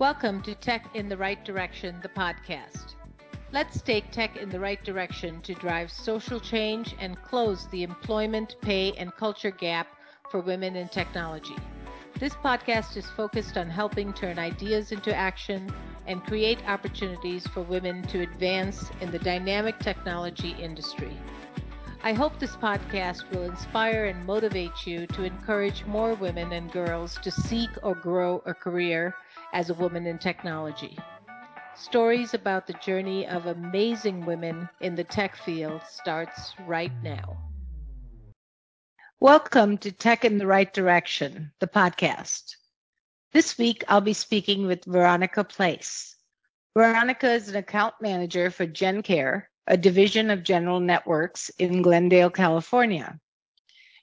Welcome to Tech in the Right Direction, the podcast. Let's take tech in the right direction to drive social change and close the employment, pay, and culture gap for women in technology. This podcast is focused on helping turn ideas into action and create opportunities for women to advance in the dynamic technology industry. I hope this podcast will inspire and motivate you to encourage more women and girls to seek or grow a career as a woman in technology. Stories about the journey of amazing women in the tech field starts right now. Welcome to Tech in the Right Direction, the podcast. This week I'll be speaking with Veronica Place. Veronica is an account manager for GenCare, a division of General Networks in Glendale, California.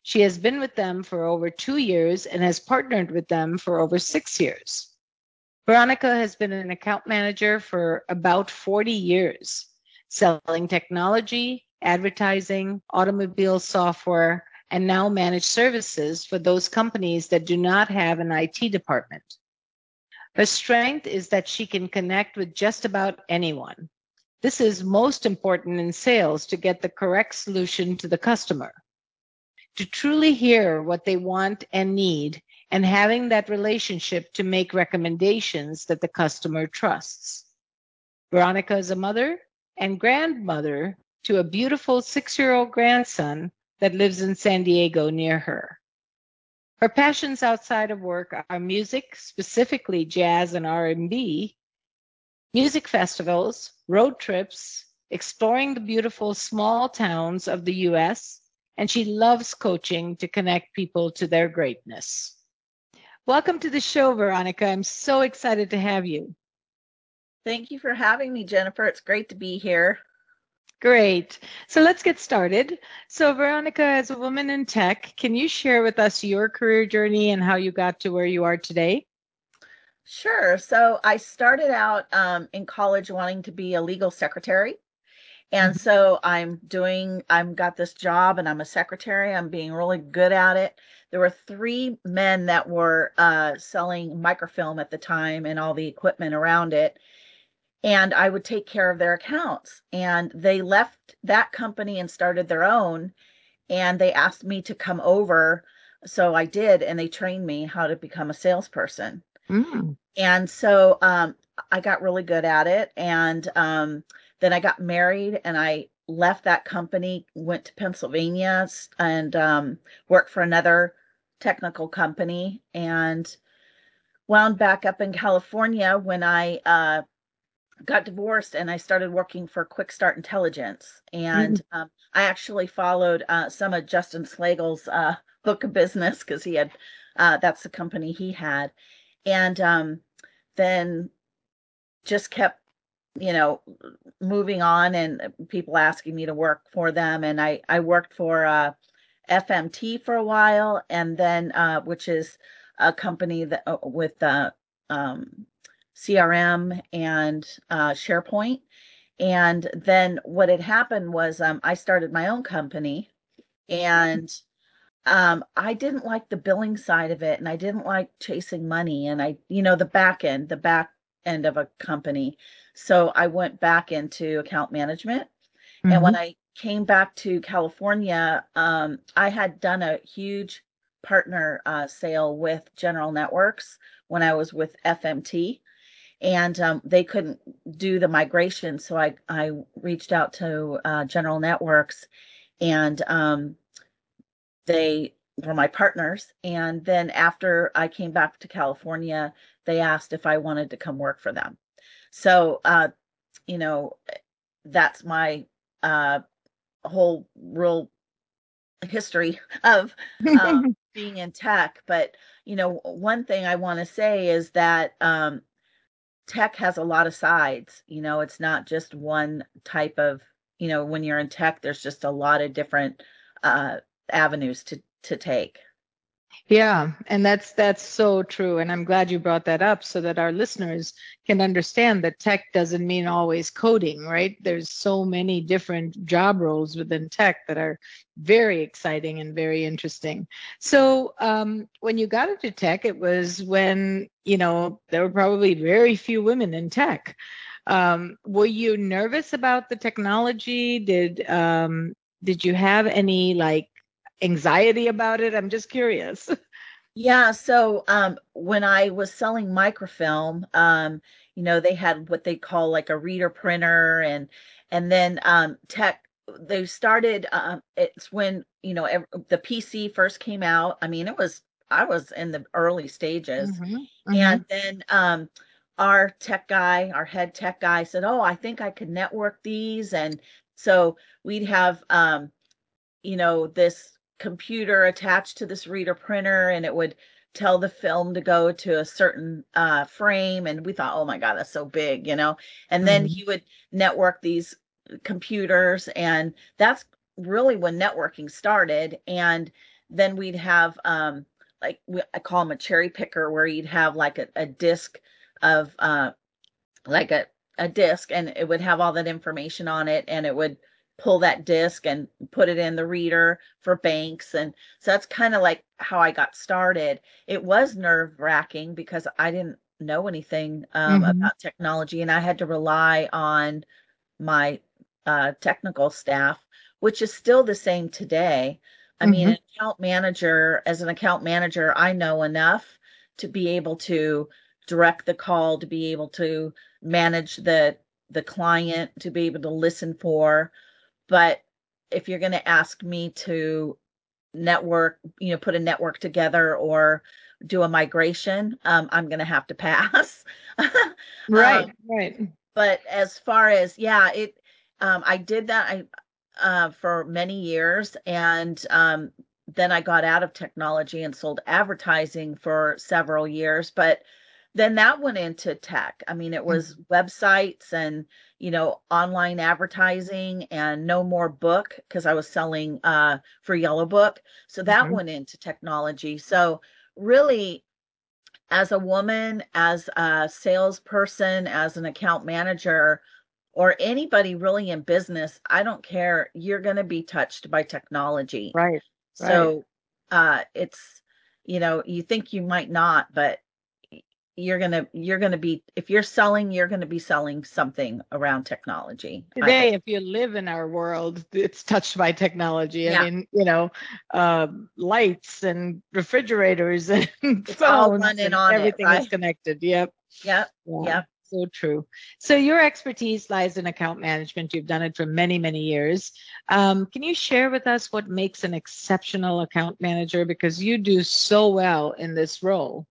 She has been with them for over two years and has partnered with them for over six years. Veronica has been an account manager for about 40 years, selling technology, advertising, automobile software, and now managed services for those companies that do not have an IT department. Her strength is that she can connect with just about anyone, this is most important in sales to get the correct solution to the customer. To truly hear what they want and need, and having that relationship to make recommendations that the customer trusts. Veronica is a mother and grandmother to a beautiful six year old grandson that lives in San Diego near her. Her passions outside of work are music, specifically jazz and R&B, music festivals, road trips, exploring the beautiful small towns of the US, and she loves coaching to connect people to their greatness. Welcome to the show, Veronica. I'm so excited to have you. Thank you for having me, Jennifer. It's great to be here. Great. So let's get started. So, Veronica, as a woman in tech, can you share with us your career journey and how you got to where you are today? Sure. So I started out um, in college wanting to be a legal secretary. And mm-hmm. so I'm doing, I've got this job and I'm a secretary. I'm being really good at it. There were three men that were uh, selling microfilm at the time and all the equipment around it. And I would take care of their accounts. And they left that company and started their own. And they asked me to come over. So I did. And they trained me how to become a salesperson. Mm. And so um, I got really good at it. And um, then I got married and I left that company, went to Pennsylvania and um, worked for another technical company and wound back up in California when I uh, got divorced and I started working for Quick Start Intelligence. And mm-hmm. um, I actually followed uh, some of Justin Slagle's uh, book of business because he had, uh, that's the company he had and um, then just kept you know moving on and people asking me to work for them and i i worked for uh, fmt for a while and then uh, which is a company that uh, with uh, um, crm and uh, sharepoint and then what had happened was um, i started my own company and um, I didn't like the billing side of it and I didn't like chasing money and I, you know, the back end, the back end of a company. So I went back into account management. Mm-hmm. And when mm-hmm. I came back to California, um, I had done a huge partner uh, sale with General Networks when I was with FMT. And um, they couldn't do the migration. So I, I reached out to uh, General Networks and um, they were my partners. And then after I came back to California, they asked if I wanted to come work for them. So, uh, you know, that's my uh, whole real history of um, being in tech. But, you know, one thing I want to say is that um, tech has a lot of sides. You know, it's not just one type of, you know, when you're in tech, there's just a lot of different uh, avenues to to take. Yeah, and that's that's so true and I'm glad you brought that up so that our listeners can understand that tech doesn't mean always coding, right? There's so many different job roles within tech that are very exciting and very interesting. So, um, when you got into tech, it was when, you know, there were probably very few women in tech. Um, were you nervous about the technology? Did um, did you have any like anxiety about it? I'm just curious. Yeah, so um, when I was selling microfilm, um, you know, they had what they call like a reader printer, and and then um, tech. They started. Um, it's when you know ev- the PC first came out. I mean, it was I was in the early stages, Mm-hmm, mm-hmm, and then um, our tech guy, our head tech guy, said, "Oh, I think I could network these," and so we'd have um, you know, this computer attached to this reader printer and it would tell the film to go to a certain uh, frame. And we thought, oh my God, that's so big, you know. And then mm-hmm, he would network these computers. And that's really when networking started. And then we'd have, um, like, we, I call them a cherry picker, where you'd have like a, a disc of, uh, like a, a disc, and it would have all that information on it. And it would, pull that disc and put it in the reader for banks. And so that's kind of like how I got started. It was nerve wracking because I didn't know anything um, mm-hmm, about technology and I had to rely on my uh, technical staff, which is still the same today. I mean, mm-hmm, an account manager, as an account manager, I know enough to be able to direct the call, to be able to manage the the client, to be able to listen for but if you're going to ask me to network, you know, put a network together or do a migration, um, I'm going to have to pass. right, um, right. but as far as, yeah, it, um, I did that I, uh, for many years. And um, then I got out of technology and sold advertising for several years. But then that went into tech. I mean, it was Mm-hmm, websites and, you know, online advertising and no more book because I was selling uh, for Yellow Book. So that mm-hmm, went into technology. So really, as a woman, as a salesperson, as an account manager, or anybody really in business, I don't care. You're going to be touched by technology. right, right. So uh, it's, you know, you think you might not, but you're gonna you're gonna be if you're selling you're gonna be selling something around technology Today, if you live in our world, it's touched by technology. I mean, you know, uh, lights and refrigerators and phones running and on it everything is connected. Yep. yep Yeah. yep So true. So your expertise lies in account management. You've done it for many, many years. Um, can you share with us what makes an exceptional account manager? Because you do so well in this role.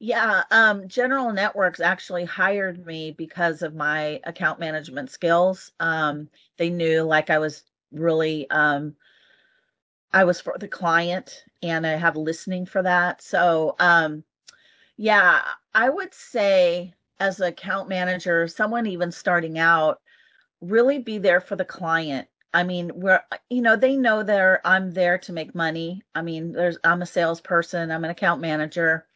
Yeah um general networks actually hired me because of my account management skills um they knew like i was really um i was for the client and i have listening for that so um yeah i would say as an account manager someone even starting out really be there for the client. I mean, we're, you know, they know they're, I'm there to make money. I mean, there's, I'm a salesperson, I'm an account manager.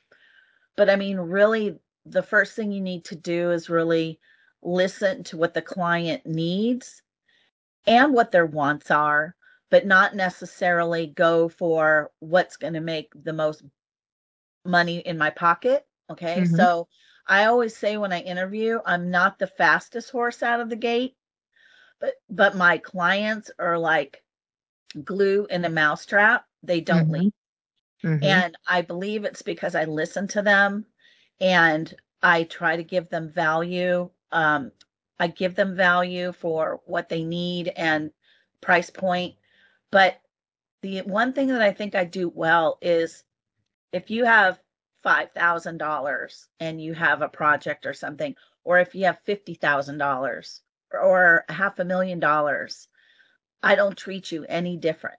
But I mean, really, the first thing you need to do is really listen to what the client needs and what their wants are, but not necessarily go for what's going to make the most money in my pocket. Okay. Mm-hmm. So I always say when I interview, I'm not the fastest horse out of the gate but but my clients are like glue in a mousetrap. They don't leave. Mm-hmm. And I believe it's because I listen to them and I try to give them value. Um, I give them value for what they need and price point. But the one thing that I think I do well is if you have $5,000 and you have a project or something, or if you have $50,000 or half a million dollars, I don't treat you any different.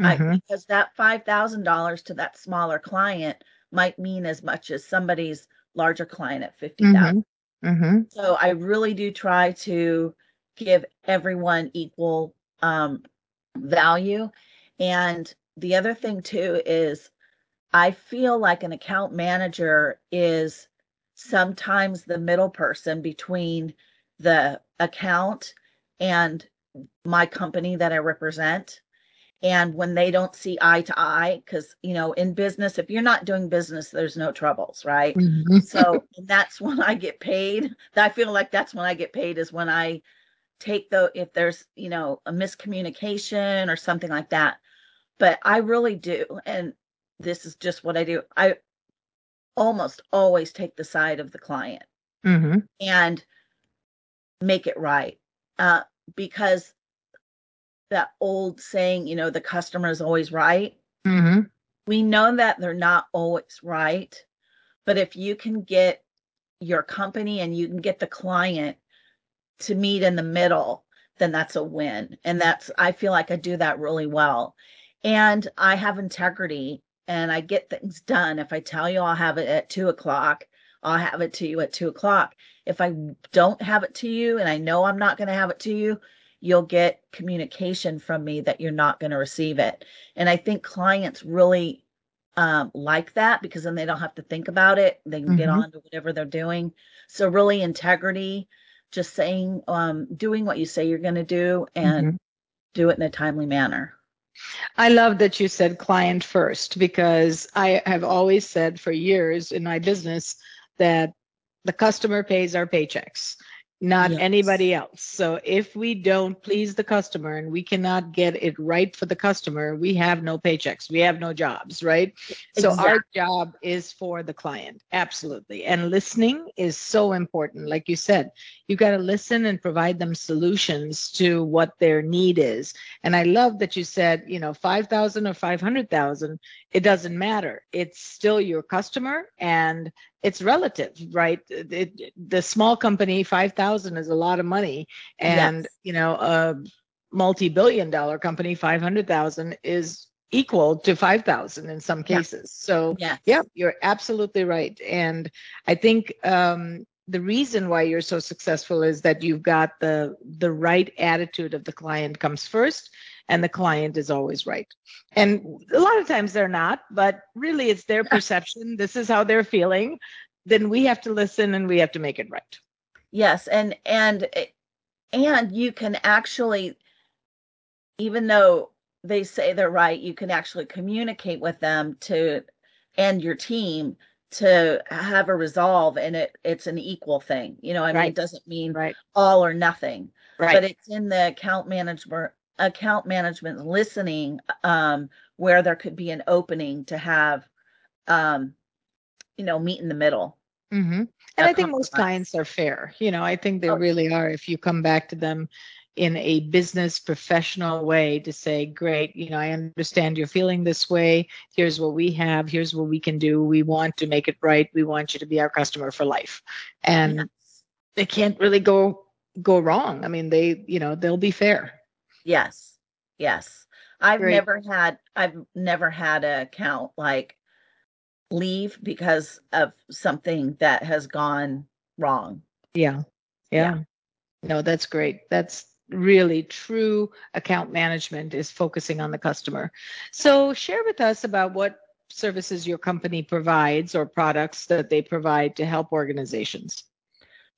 I Mm-hmm. because that $5,000 to that smaller client might mean as much as somebody's larger client at 50,000. Mm-hmm. Mm-hmm. So I really do try to give everyone equal um, value. And the other thing too is I feel like an account manager is sometimes the middle person between the account and my company that I represent. And when they don't see eye to eye, because, you know, in business, if you're not doing business, there's no troubles, right? Mhm. So that's when I get paid. I feel like that's when I get paid is when I take the, if there's, you know, a miscommunication or something like that. But I really do. And this is just what I do. I almost always take the side of the client Mhm. and make it right. Uh, because that old saying, you know, the customer is always right. Mhm. We know that they're not always right. But if you can get your company and you can get the client to meet in the middle, then that's a win. And that's, I feel like I do that really well. And I have integrity and I get things done. If I tell you I'll have it at two o'clock, I'll have it to you at two o'clock. If I don't have it to you and I know I'm not going to have it to you, you'll get communication from me that you're not going to receive it. And I think clients really um, like that because then they don't have to think about it. They can get Mhm. on to whatever they're doing. So really integrity, just saying, um, doing what you say you're going to do and Mhm. do it in a timely manner. I love that you said client first because I have always said for years in my business that the customer pays our paychecks, not Yes. anybody else. So if we don't please the customer and we cannot get it right for the customer, we have no paychecks, we have no jobs, right? So our job is for the client, absolutely. And listening is so important. Like you said, you got to listen and provide them solutions to what their need is. And I love that you said, you know, 5,000 or 500,000, it doesn't matter. It's still your customer and it's relative, right? It, the small company, 5,000 is a lot of money. And, Yes. you know, a multi billion dollar company, 500,000 is equal to 5,000 in some Yeah. cases. So, Yes. yeah, you're absolutely right. And I think um, the reason why you're so successful is that you've got the the right attitude of the client comes first and the client is always right. And a lot of times they're not, but really it's their perception. This is how they're feeling. Then we have to listen and we have to make it right. Yes, and and and you can actually even though they say they're right, you can actually communicate with them to and your team to have a resolve and it it's an equal thing. You know, I mean Right. it doesn't mean Right. all or nothing, Right. but it's in the account management account management listening um where there could be an opening to have um you know meet in the middle. hmm And I think most clients are fair. You know, I think they Oh. really are. If you come back to them in a business professional way to say, great, you know, I understand you're feeling this way. Here's what we have. Here's what we can do. We want to make it right. We want you to be our customer for life. And Yes. they can't really go go wrong. I mean, they, you know, they'll be fair. Yes. Yes. I've Great. never had I've never had a account like leave because of something that has gone wrong. Yeah. Yeah. Yeah. No, that's great. That's really true account management is focusing on the customer. So share with us about what services your company provides or products that they provide to help organizations.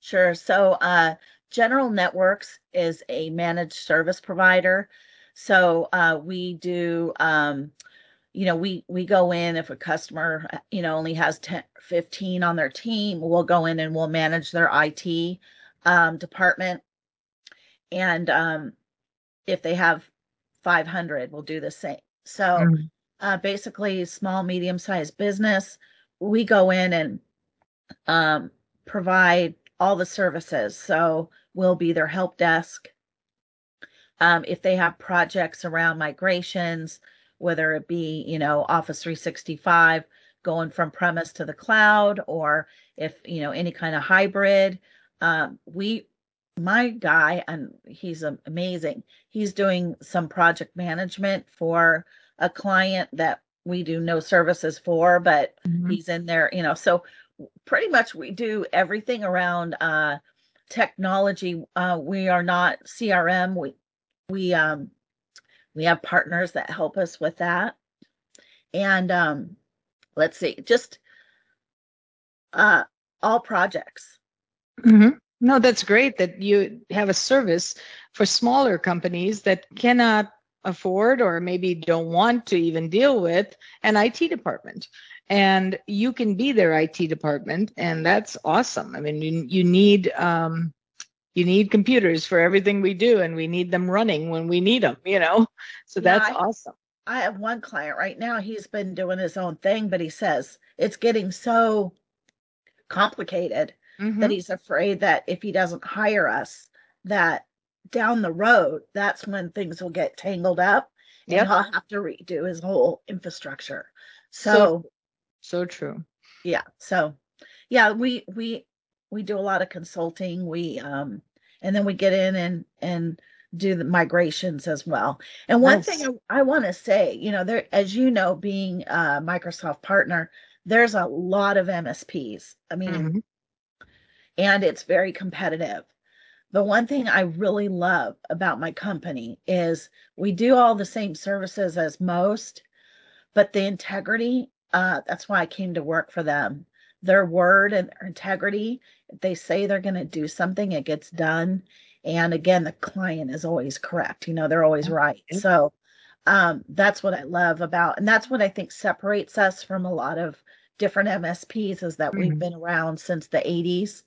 Sure. So uh General Networks is a managed service provider. So uh we do um you know, we we go in if a customer, you know, only has 10 15 on their team, we'll go in and we'll manage their IT um department and um if they have 500 we'll do the same so Mhm. uh, basically small medium sized business we go in and um, provide all the services so we'll be their help desk um, if they have projects around migrations whether it be you know office 365 going from premise to the cloud or if you know any kind of hybrid um, we my guy and he's amazing he's doing some project management for a client that we do no services for but Mhm. he's in there you know so pretty much we do everything around uh technology uh we are not crm we we um we have partners that help us with that and um let's see, just uh, all projects. Mm-hmm. No, that's great that you have a service for smaller companies that cannot afford or maybe don't want to even deal with an IT department. And you can be their IT department, and that's awesome. I mean, you, you need um, you need computers for everything we do, and we need them running when we need them. You know, so Yeah, that's I, awesome. I have one client right now. He's been doing his own thing, but he says it's getting so complicated that Mm-hmm. he's afraid that if he doesn't hire us, that down the road, that's when things will get tangled up and he'll have to redo his whole infrastructure. So So, so true. yeah. So, yeah, we we we do a lot of consulting. We um and then we get in and and do the migrations as well. And one thing I, I want to say, you know, there as you know, being a Microsoft partner, there's a lot of MSPs. I mean, Mm-hmm. and it's very competitive. The one thing I really love about my company is we do all the same services as most, but the integrity, uh, that's why I came to work for them. Their word and their integrity, if they say they're going to do something, it gets done. And again, the client is always correct. You know, they're always right. So um, that's what I love about, and that's what I think separates us from a lot of different MSPs is that we've Mhm. been around since the 80s.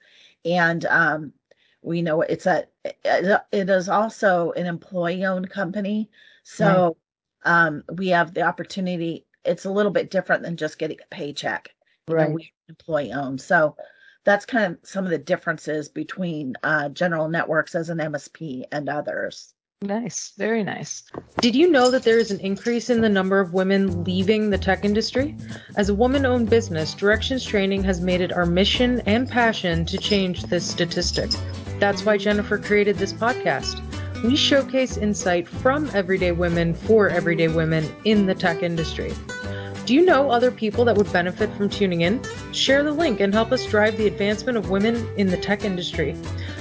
And um, we know it's a, it it is also an employee owned company. So um, we have the opportunity. It's a little bit different than just getting a paycheck. Right. we employee owned. So that's kind of some of the differences between uh, General Networks as an MSP and others. Nice. Very nice. Did you know that there is an increase in the number of women leaving the tech industry? As a woman owned business, Directions Training has made it our mission and passion to change this statistic. That's why Jennifer created this podcast. We showcase insight from everyday women for everyday women in the tech industry. Do you know other people that would benefit from tuning in? Share the link and help us drive the advancement of women in the tech industry.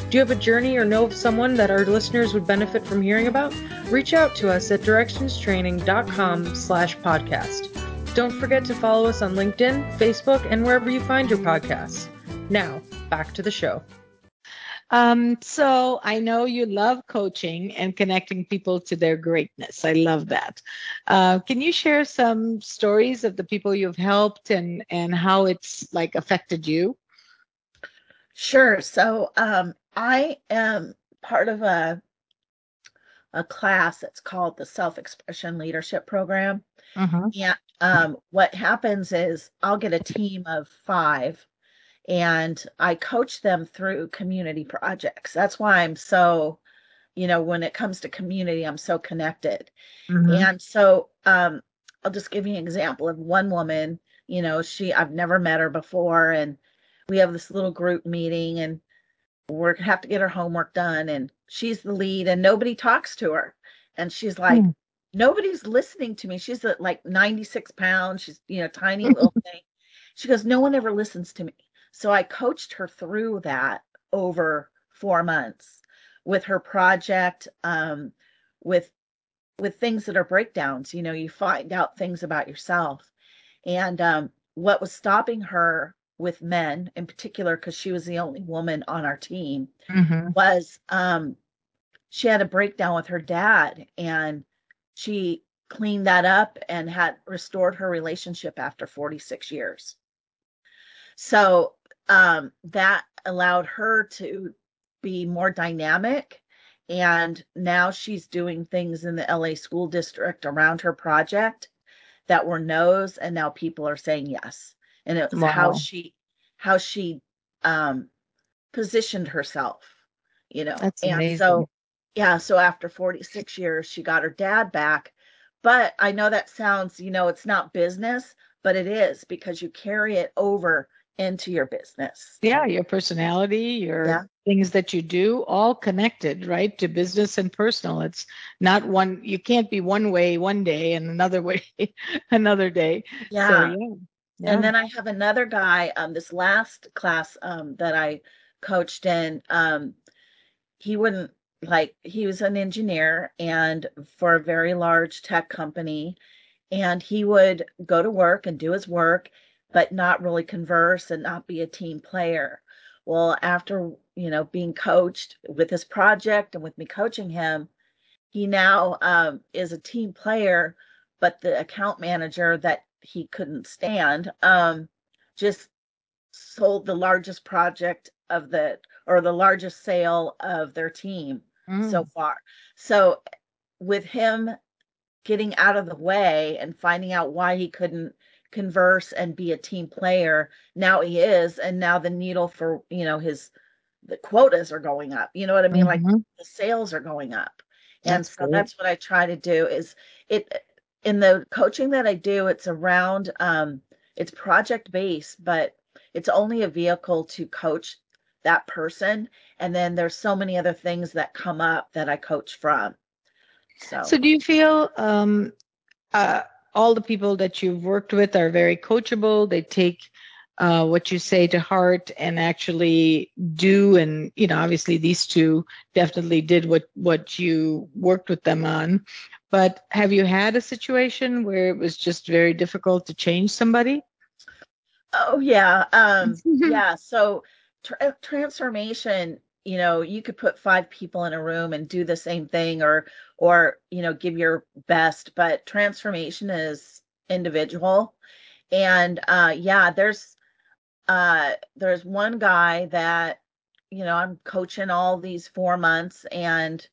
Do you have a journey or know of someone that our listeners would benefit from hearing about? Reach out to us at directionstraining.com slash podcast. Don't forget to follow us on LinkedIn, Facebook, and wherever you find your podcasts. Now, back to the show. Um, so I know you love coaching and connecting people to their greatness. I love that. Uh, can you share some stories of the people you've helped and and how it's like affected you? Sure. So um, I am part of a a class that's called the Self-Expression Leadership Program. Mm-hmm. Yeah. Um, what happens is I'll get a team of five and I coach them through community projects. That's why I'm so, you know, when it comes to community, I'm so connected. Mm-hmm. And so um, I'll just give you an example of one woman, you know, she, I've never met her before, and we have this little group meeting, and we're going to have to get her homework done, and she's the lead, and nobody talks to her. And she's like, Mm. nobody's listening to me. She's like 96 pounds. She's, you know, tiny little thing. She goes, no one ever listens to me. So I coached her through that over four months with her project, um, with with things that are breakdowns. You know, you find out things about yourself. And um, what was stopping her with men in particular, because she was the only woman on our team, Mm-hmm. was um, she had a breakdown with her dad and she cleaned that up and had restored her relationship after 46 years. So um, that allowed her to be more dynamic. And now she's doing things in the LA school district around her project that were no's, and now people are saying yes. And it's how she how she um, positioned herself, you know. That's And amazing. so yeah, so after 46 years, she got her dad back. But I know that sounds, you know, it's not business, but it is because you carry it over into your business. Yeah, your personality, your Yeah. things that you do, all connected, right, to business and personal. It's not one, you can't be one way one day and another way another day. So, Yeah. yeah. Yeah. And then I have another guy, um, this last class um, that I coached in, um, he wouldn't like, he was an engineer and for a very large tech company. And he would go to work and do his work. But not really converse and not be a team player. Well, after, you know, being coached with this project and with me coaching him, he now um, is a team player, but the account manager that he couldn't stand um, just sold the largest project of the or the largest sale of their team mm. so far. So with him getting out of the way and finding out why he couldn't converse and be a team player, now he is and now the needle for, you know, his the quotas are going up. You know what I mean? Mm-hmm. Like the sales are going up. And that's so great. that's what I try to do is it in the coaching that I do, it's around um it's project based, but it's only a vehicle to coach that person. And then there's so many other things that come up that I coach from. So, so do you feel um, uh, all the people that you've worked with are very coachable? They take uh, what you say to heart and actually do. And you know, obviously, these two definitely did what what you worked with them on. But have you had a situation where it was just very difficult to change somebody? Oh yeah, um, yeah. So tra- transformation you know you could put five people in a room and do the same thing or or you know give your best but transformation is individual and uh yeah there's uh there's one guy that you know i'm coaching all these four months and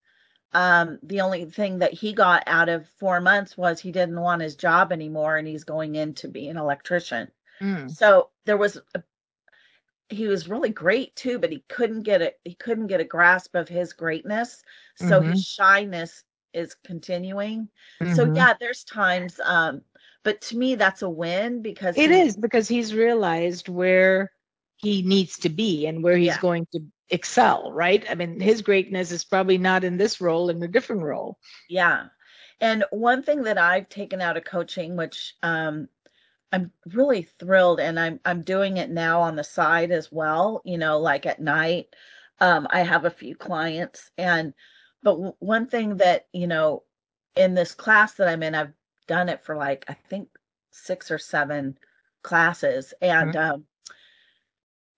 um the only thing that he got out of four months was he didn't want his job anymore and he's going in to be an electrician mm. so there was a he was really great too, but he couldn't get it. He couldn't get a grasp of his greatness. So mm-hmm. his shyness is continuing. Mm-hmm. So yeah, there's times. Um, but to me, that's a win because it he, is because he's realized where he needs to be and where he's yeah. going to excel. Right. I mean, his greatness is probably not in this role, in a different role. Yeah. And one thing that I've taken out of coaching, which um, I'm really thrilled and I'm I'm doing it now on the side as well, you know, like at night. Um, I have a few clients and but w- one thing that, you know, in this class that I'm in, I've done it for like I think six or seven classes and mm-hmm. um,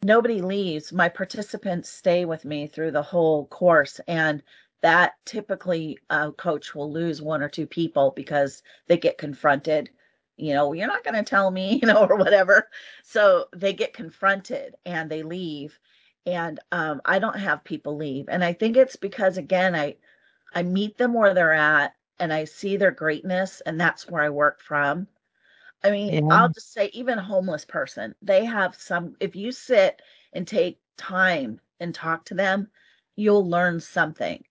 nobody leaves. My participants stay with me through the whole course and that typically a coach will lose one or two people because they get confronted you know, you're not going to tell me, you know, or whatever. So they get confronted and they leave. And um, I don't have people leave. And I think it's because, again, I, I meet them where they're at and I see their greatness, and that's where I work from. I mean, yeah. I'll just say, even a homeless person, they have some, if you sit and take time and talk to them, you'll learn something.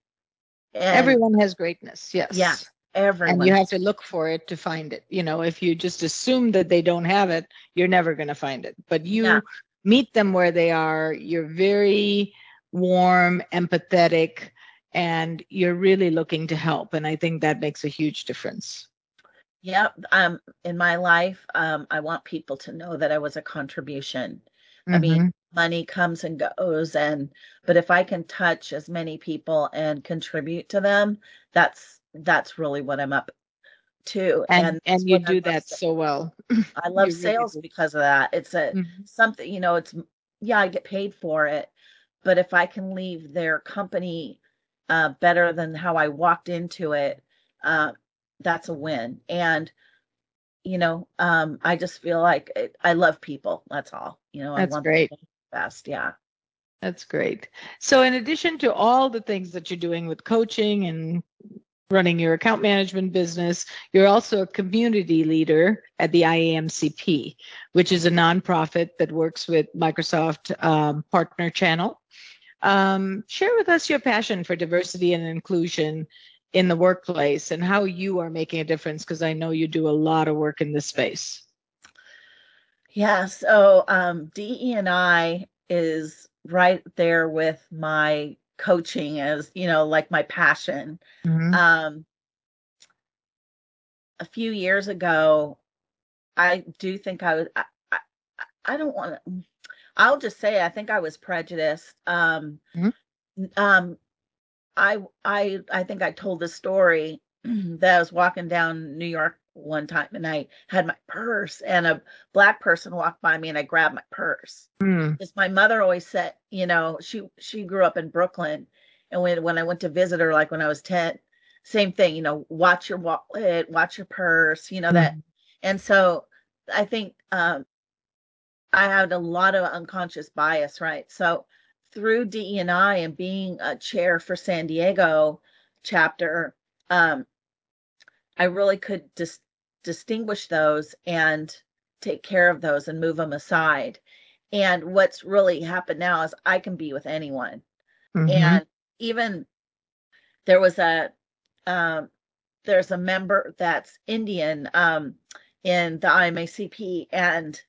And, Everyone has greatness. Yes. Yeah everyone. And you have to look for it to find it. You know, if you just assume that they don't have it, you're never going to find it. But you yeah. meet them where they are. You're very warm, empathetic, and you're really looking to help. And I think that makes a huge difference. Yep. Um, in my life, um, I want people to know that I was a contribution. Mm-hmm. I mean, mm-hmm. money comes and goes, and but if I can touch as many people and contribute to them, that's that's really what I'm up to. And and, and you do that so well. I love sales really because of that. It's a mm-hmm. something, you know, it's yeah, I get paid for it, but if I can leave their company uh, better than how I walked into it, uh, that's a win. And you know, um, I just feel like it, I love people. That's all. You know, that's I want great. best. Yeah. That's great. So, in addition to all the things that you're doing with coaching and running your account management business. You're also a community leader at the IAMCP, which is a nonprofit that works with Microsoft um, Partner Channel. Um, share with us your passion for diversity and inclusion in the workplace and how you are making a difference, because I know you do a lot of work in this space. Yeah, so um, DE and I is right there with my coaching as you know like my passion mm-hmm. um a few years ago i do think i was i, I, I don't want to i'll just say i think i was prejudiced um mm-hmm. um i i i think i told the story that i was walking down new york one time and I had my purse and a black person walked by me and I grabbed my purse. Mm. Because my mother always said, you know, she she grew up in Brooklyn and when when I went to visit her like when I was 10, same thing, you know, watch your wallet, watch your purse, you know that. Mm. And so I think um I had a lot of unconscious bias, right? So through DE&I and being a chair for San Diego chapter, um, I really could dis- distinguish those and take care of those and move them aside. And what's really happened now is I can be with anyone. Mhm. And even there was a um, there's a member that's Indian um, in the IAMCP, and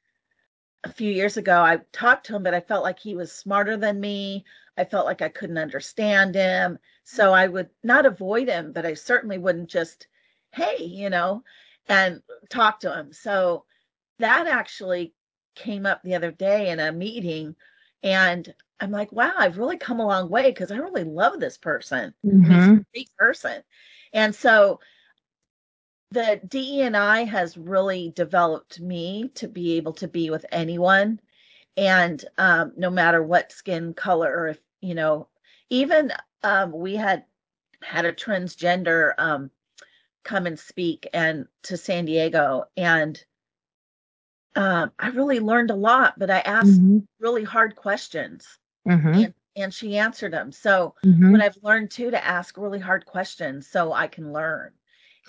a few years ago I talked to him, but I felt like he was smarter than me. I felt like I couldn't understand him, so I would not avoid him, but I certainly wouldn't just, hey, you know, and talk to him. So that actually came up the other day in a meeting, and I'm like, wow, I've really come a long way because I really love this person. Mean, he's a great person. And so the DE&I has really developed me to be able to be with anyone and um, no matter what skin color or if you know even um, we had had a transgender um, come and speak and to San Diego and um, I really learned a lot but I asked Mhm. really hard questions Mhm. and and she answered them so Mhm. but I've learned too to ask really hard questions so I can learn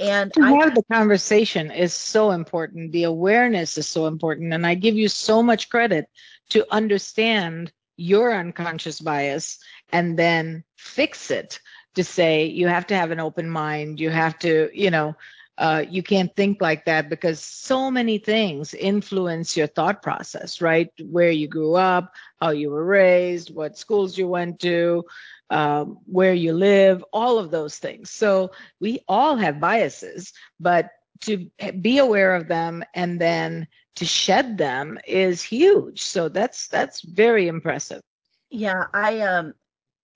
and to I have the conversation is so important the awareness is so important and i give you so much credit to understand your unconscious bias and then fix it to say you have to have an open mind you have to you know uh, you can't think like that because so many things influence your thought process right where you grew up how you were raised what schools you went to um, where you live all of those things so we all have biases, but to be aware of them and then to shed them is huge. So that's that's very impressive. yeah I um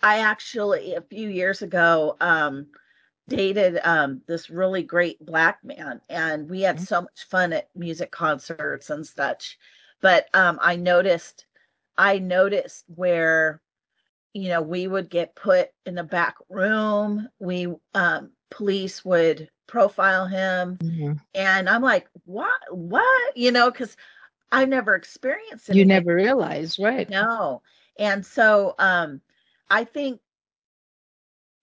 I actually a few years ago um dated um this really great black man and we had Mhm. so much fun at music concerts and such. But um I noticed I noticed where you know we would get put in the back room, we um police would profile him Mhm. and I'm like, "What what?" You know, cuz I never experienced it. You never realize, right? No. And so um I think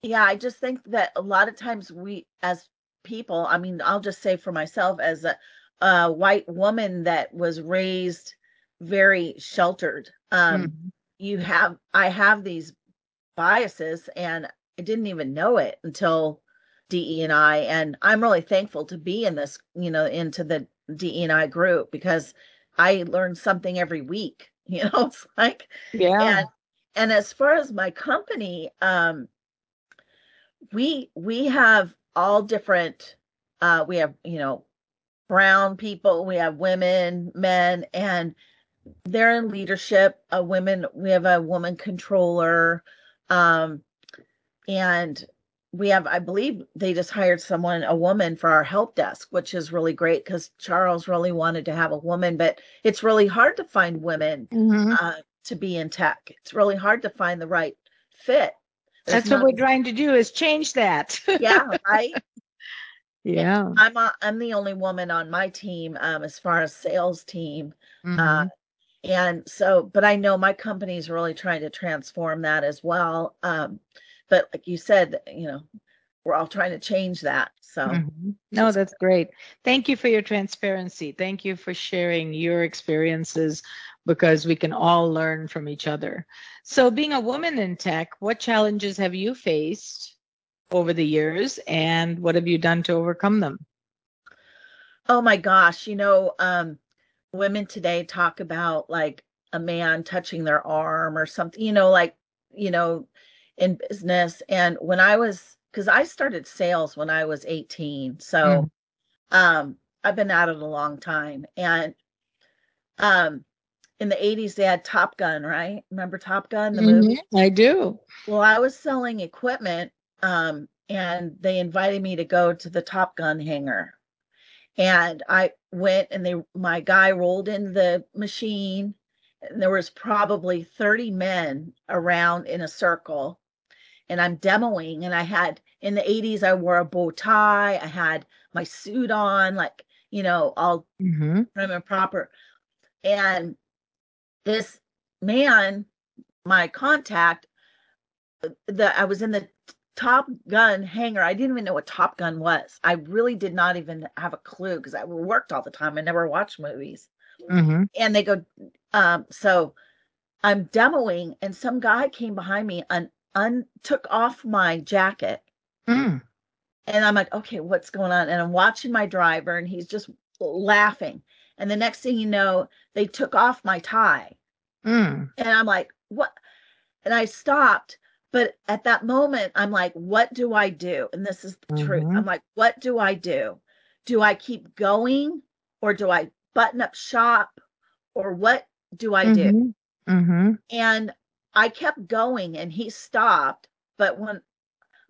Yeah, I just think that a lot of times we, as people, I mean, I'll just say for myself, as a, a white woman that was raised very sheltered, um, Mhm. you have, I have these biases, and I didn't even know it until DE and I, and I'm really thankful to be in this, you know, into the DE and I group because I learn something every week. You know, it's like, Yeah. and and as far as my company, um, we we have all different uh we have you know brown people we have women men and they're in leadership a women we have a woman controller um and we have i believe they just hired someone a woman for our help desk which is really great because charles really wanted to have a woman but it's really hard to find women Mhm. uh, to be in tech it's really hard to find the right fit there's That's what we're trying to do is change that. yeah right yeah. I'm a, I'm the only woman on my team um, as far as sales team, uh, Mhm. and so but I know my company is really trying to transform that as well. Um, but like you said, you know, we're all trying to change that. So Mhm. No, that's great. Thank you for your transparency. Thank you for sharing your experiences because we can all learn from each other. So, being a woman in tech, what challenges have you faced over the years and what have you done to overcome them? oh my gosh, you know, um, women today talk about like a man touching their arm or something, you know, like you know, in business. And when I was because I started sales when I was 18, so Mhm. Um, I've been at it a long time. And um, in the 80s, they had Top Gun, right? Remember Top Gun, the Mhm. movie? I do. Well, I was selling equipment, um, and they invited me to go to the Top Gun hangar. and I went and they my guy rolled in the machine and there was probably 30 men around in a circle and I'm demoing and I had in the 80s I wore a bow tie, I had my suit on like, you know, all Mm-hmm. prim and proper. And this man, my contact, the I was in the Top Gun hangar. I didn't even know what Top Gun was. I really did not even have a clue because I worked all the time. I never watched movies. Mm-hmm. And they go, um, so I'm demoing, and some guy came behind me and un took off my jacket. Mm. And I'm like, okay, what's going on? And I'm watching my driver, and he's just laughing. And the next thing you know, they took off my tie. Mm. And I'm like, what? And I stopped. But at that moment, I'm like, what do I do? And this is the truth. Mhm. I'm like, what do I do? Do I keep going or do I button up shop or what do I do? Mhm. Mhm. And I kept going and he stopped. But when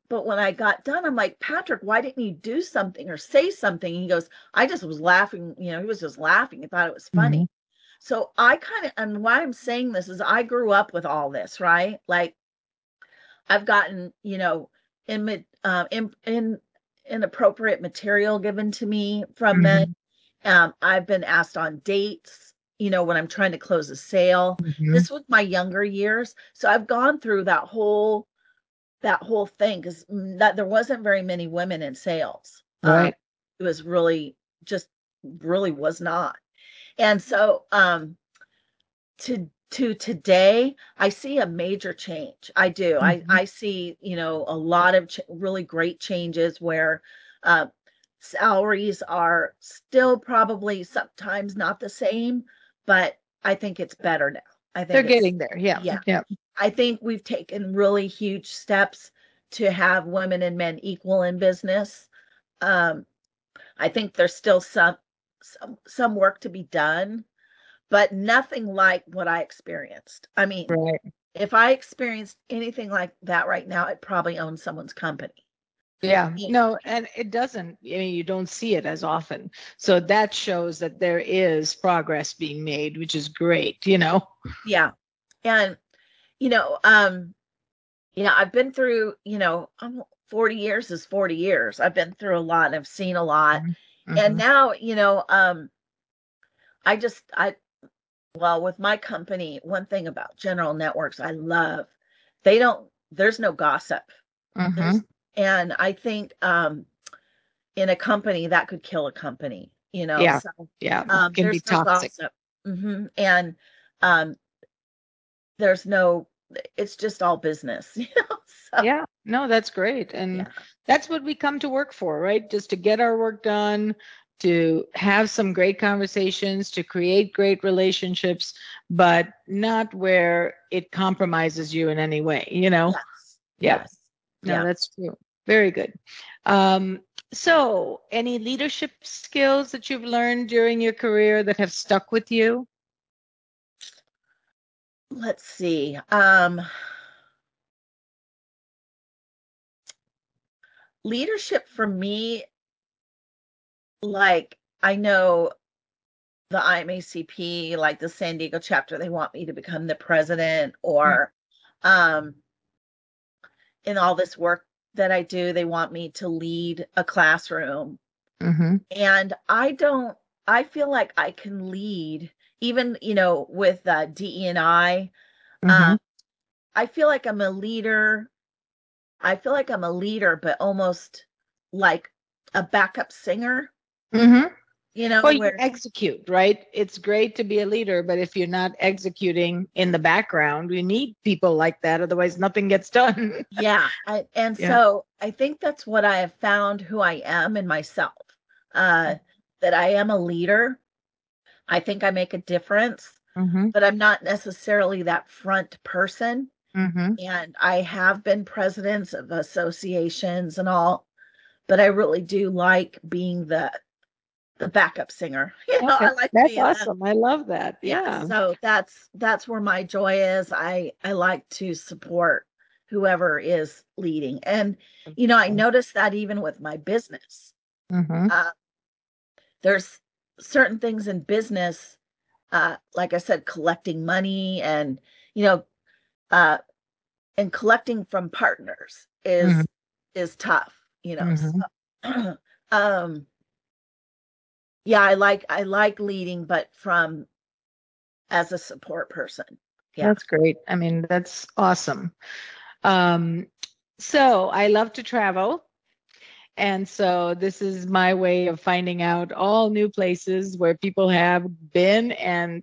but when I got done, I'm like, Patrick, why didn't you do something or say something? And he goes, I just was laughing. You know, he was just laughing. He thought it was funny. So I kind of, and why I'm saying this is I grew up with all this, right? Like I've gotten, you know, in, uh, in, in inappropriate material given to me from Mhm. men. Um, I've been asked on dates, you know, when I'm trying to close a sale. Mhm. This was my younger years. So I've gone through that whole, that whole thing because that there wasn't very many women in sales. Um, Right. it was really just really was not. And so um to to today I see a major change. I do. Mhm. I I see, you know, a lot of ch- really great changes where uh salaries are still probably sometimes not the same, but I think it's better now. I think They're getting there. Yeah. yeah. Yeah. I think we've taken really huge steps to have women and men equal in business. Um, I think there's still some some some work to be done, but nothing like what I experienced. I mean, Right. if I experienced anything like that right now, I'd probably own someone's company. Yeah. No, and it doesn't. I mean, you don't see it as often. So that shows that there is progress being made, which is great. You know. Yeah. And you know, um, you know, I've been through, you know, I'm 40 years is 40 years. I've been through a lot and I've seen a lot. and Mhm. now you know um i just i well with my company one thing about general networks i love they don't there's no gossip there's, Mhm. And i think um in a company that could kill a company you know Yeah. so Yeah. um it can be toxic. gossip hmm and um there's no it's just all business you know so Yeah. No, that's great. And yeah that's what we come to work for, right? Just to get our work done, to have some great conversations, to create great relationships, but not where it compromises you in any way, you know? yes yes No, yeah that's true. Very good. Um, so, any leadership skills that you've learned during your career that have stuck with you? let's see um leadership for me like I know the IAMCP, like the San Diego chapter, they want me to become the president or um in all this work that I do, they want me to lead a classroom. Mm-hmm. And I don't I feel like I can lead even, you know, with uh, DE and I. Mm-hmm. Uh, I feel like I'm a leader. I feel like I'm a leader, but almost like a backup singer, Mm-hmm. You know, Well, you execute, right? It's great to be a leader, but if you're not executing in the background, we need people like that. Otherwise, nothing gets done. yeah I, and Yeah. so i think that's what i have found who i am in myself uh that i am a leader i think i make a difference Mm-hmm. but i'm not necessarily that front person Mm-hmm. and i have been presidents of associations and all but i really do like being the the backup singer you know Okay. i like That's that awesome. I love that. yeah Yeah. so that's that's where my joy is i i like to support whoever is leading and you know i noticed that even with my business Mm-hmm. uh, there's certain things in business, uh, like I said, collecting money and you know, uh, and collecting from partners is Mhm. is tough. You know, Mhm. so, um, yeah, I like I like leading, but from as a support person. Yeah. That's great. I mean, that's awesome. Um, so I love to travel. And so this is my way of finding out all new places where people have been and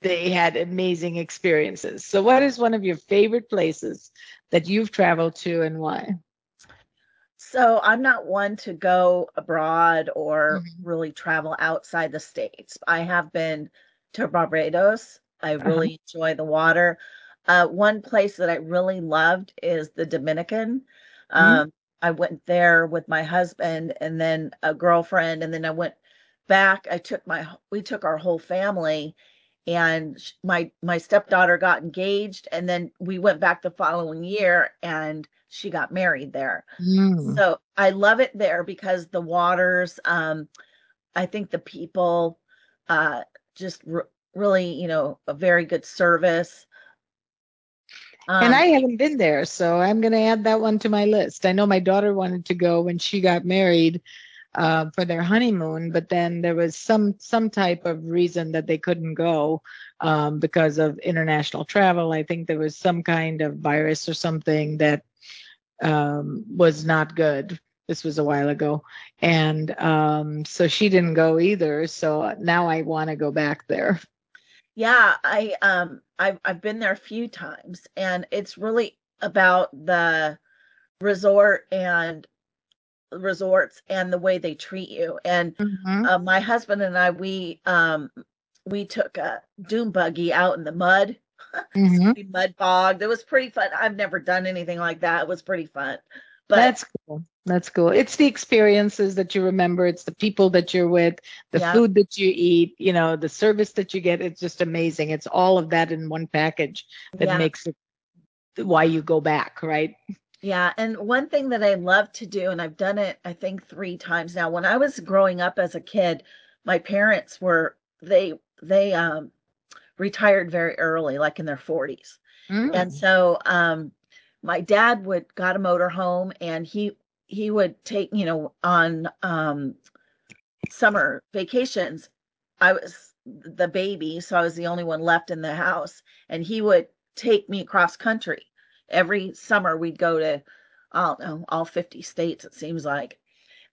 they had amazing experiences. So, what is one of your favorite places that you've traveled to and why? So I'm not one to go abroad or Mhm. really travel outside the states. I have been to Barbados. I Uh-huh. really enjoy the water. Uh, one place that I really loved is the Dominican. Mhm. Um, I went there with my husband and then a girlfriend, and then I went back. I took my we took our whole family, and sh- my my stepdaughter got engaged, and then we went back the following year, and she got married there. Mm. So I love it there because the waters, um, I think the people, uh, just r- really, you know, a very good service. And Um, I haven't been there, so I'm going to add that one to my list. I know my daughter wanted to go when she got married uh, for their honeymoon, but then there was some some type of reason that they couldn't go um, because of international travel. I think there was some kind of virus or something that um, was not good. This was a while ago, and um, so she didn't go either. So now I want to go back there. yeah, I um, I've I've been there a few times, and it's really about the resort and resorts and the way they treat you. And hmm uh, my husband and I, we um, we took a dune buggy out in the mud So hmm mud bogged. It was pretty fun. I've never done anything like that. It was pretty fun. But That's cool. That's cool. It's the experiences that you remember. It's the people that you're with, the yeah, food that you eat, you know, the service that you get. It's just amazing. It's all of that in one package that yeah, makes it why you go back, right? Yeah. And one thing that I love to do, and I've done it, I think, three times now. When I was growing up as a kid, my parents were they they um retired very early, like in their 40s. And Mm. so um my dad would got a motor home and he he would take, you know, on um summer vacations, I was the baby, so I was the only one left in the house, and he would take me across country. Every summer we'd go to, I don't know, all 50 states, it seems like.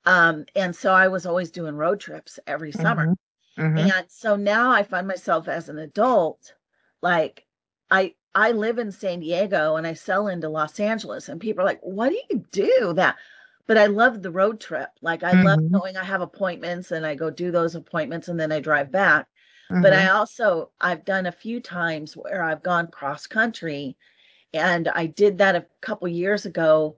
Um, and so I was always doing road trips every summer. hmm hmm And so now I find myself as an adult, like I I live in San Diego and I sell into Los Angeles, and people are like, "What do you do that?" But I love the road trip. Like I love hmm knowing I have appointments and I go do those appointments and then I drive back. But I hmm also I've done a few times where I've gone cross country, and I did that a couple years ago,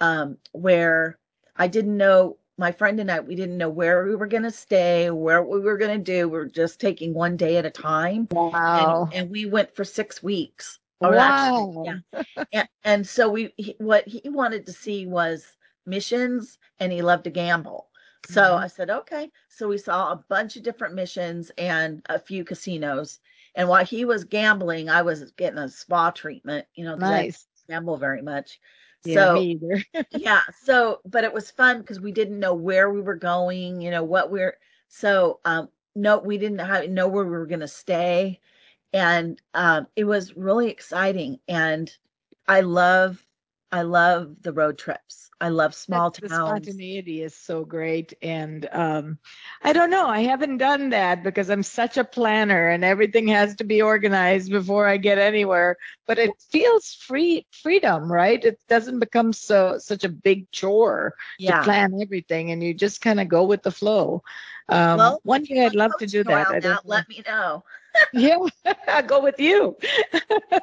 um, where I didn't know my friend and I, we didn't know where we were going to stay, where we were going to do. We are just taking one day at a time. And Wow. and we went for six weeks. Or actually, yeah. And, and so we he, what he wanted to see was missions and he loved to gamble. So hmm I said, okay. So we saw a bunch of different missions and a few casinos. And while he was gambling, I was getting a spa treatment, you know, because I don't gamble very much. Yeah, So me either. yeah, so but it was fun because we didn't know where we were going, you know, what we're so um no, we didn't have, know where we were going to stay and um, it was really exciting and i love i love the road trips i love That small the towns spontaneity is so great. And um, I don't know, I haven't done that because I'm such a planner and everything has to be organized before I get anywhere. But it feels free freedom, right? It doesn't become so such a big chore to plan everything and you just kind of go with the flow. Um, well one day I'd love to do that. around I don't that let me know Yeah, I'll go with you.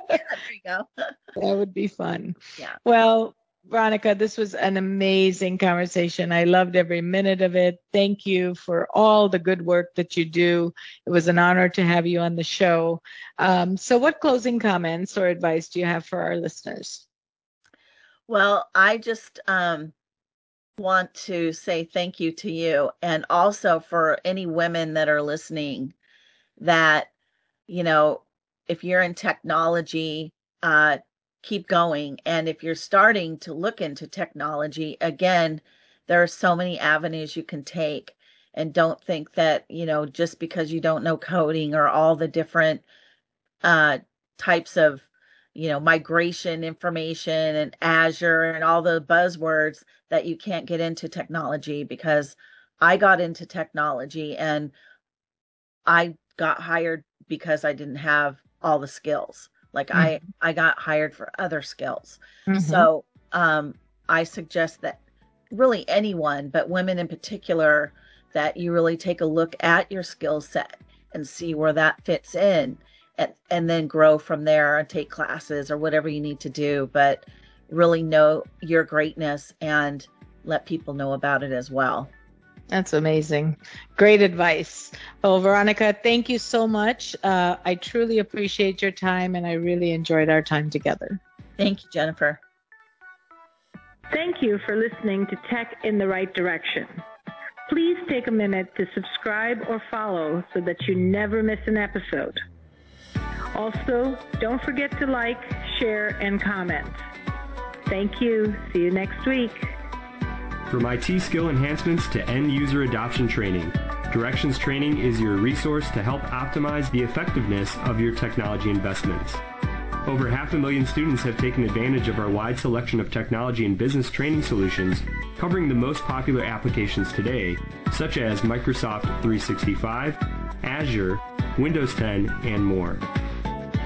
yeah there you go That would be fun. yeah Well, Veronica, this was an amazing conversation. I loved every minute of it. Thank you for all the good work that you do. It was an honor to have you on the show. Um, so, what closing comments or advice do you have for our listeners? well i just um want to say thank you to you and also for any women that are listening that you know if you're in technology uh keep going. And if you're starting to look into technology again there are so many avenues you can take. And don't think that you know just because you don't know coding or all the different uh types of you know migration information and azure and all the buzzwords that you can't get into technology because i got into technology and i got hired because i didn't have all the skills like mm-hmm. i i got hired for other skills mm-hmm. so um i suggest that really anyone but women in particular that you really take a look at your skill set and see where that fits in and, and then grow from there and take classes or whatever you need to do but really know your greatness and let people know about it as well that's amazing. Great advice. Well, Veronica, thank you so much. Uh, I truly appreciate your time and I really enjoyed our time together. Thank you, Jennifer. Thank you for listening to Tech in the Right Direction. Please take a minute to subscribe or follow so that you never miss an episode. Also, don't forget to like, share, and comment. Thank you. See you next week. From IT skill enhancements to end user adoption training, Directions Training is your resource to help optimize the effectiveness of your technology investments. Over half a million students have taken advantage of our wide selection of technology and business training solutions covering the most popular applications today, such as Microsoft 365, Azure, Windows 10, and more.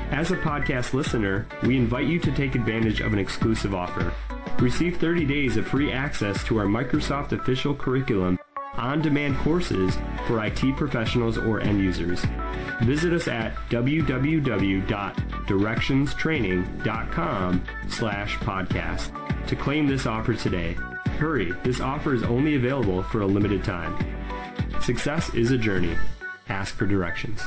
As a podcast listener, we invite you to take advantage of an exclusive offer. Receive 30 days of free access to our Microsoft official curriculum on-demand courses for IT professionals or end users. Visit us at www.directionstraining.com slash podcast to claim this offer today. Hurry, this offer is only available for a limited time. Success is a journey. Ask for directions.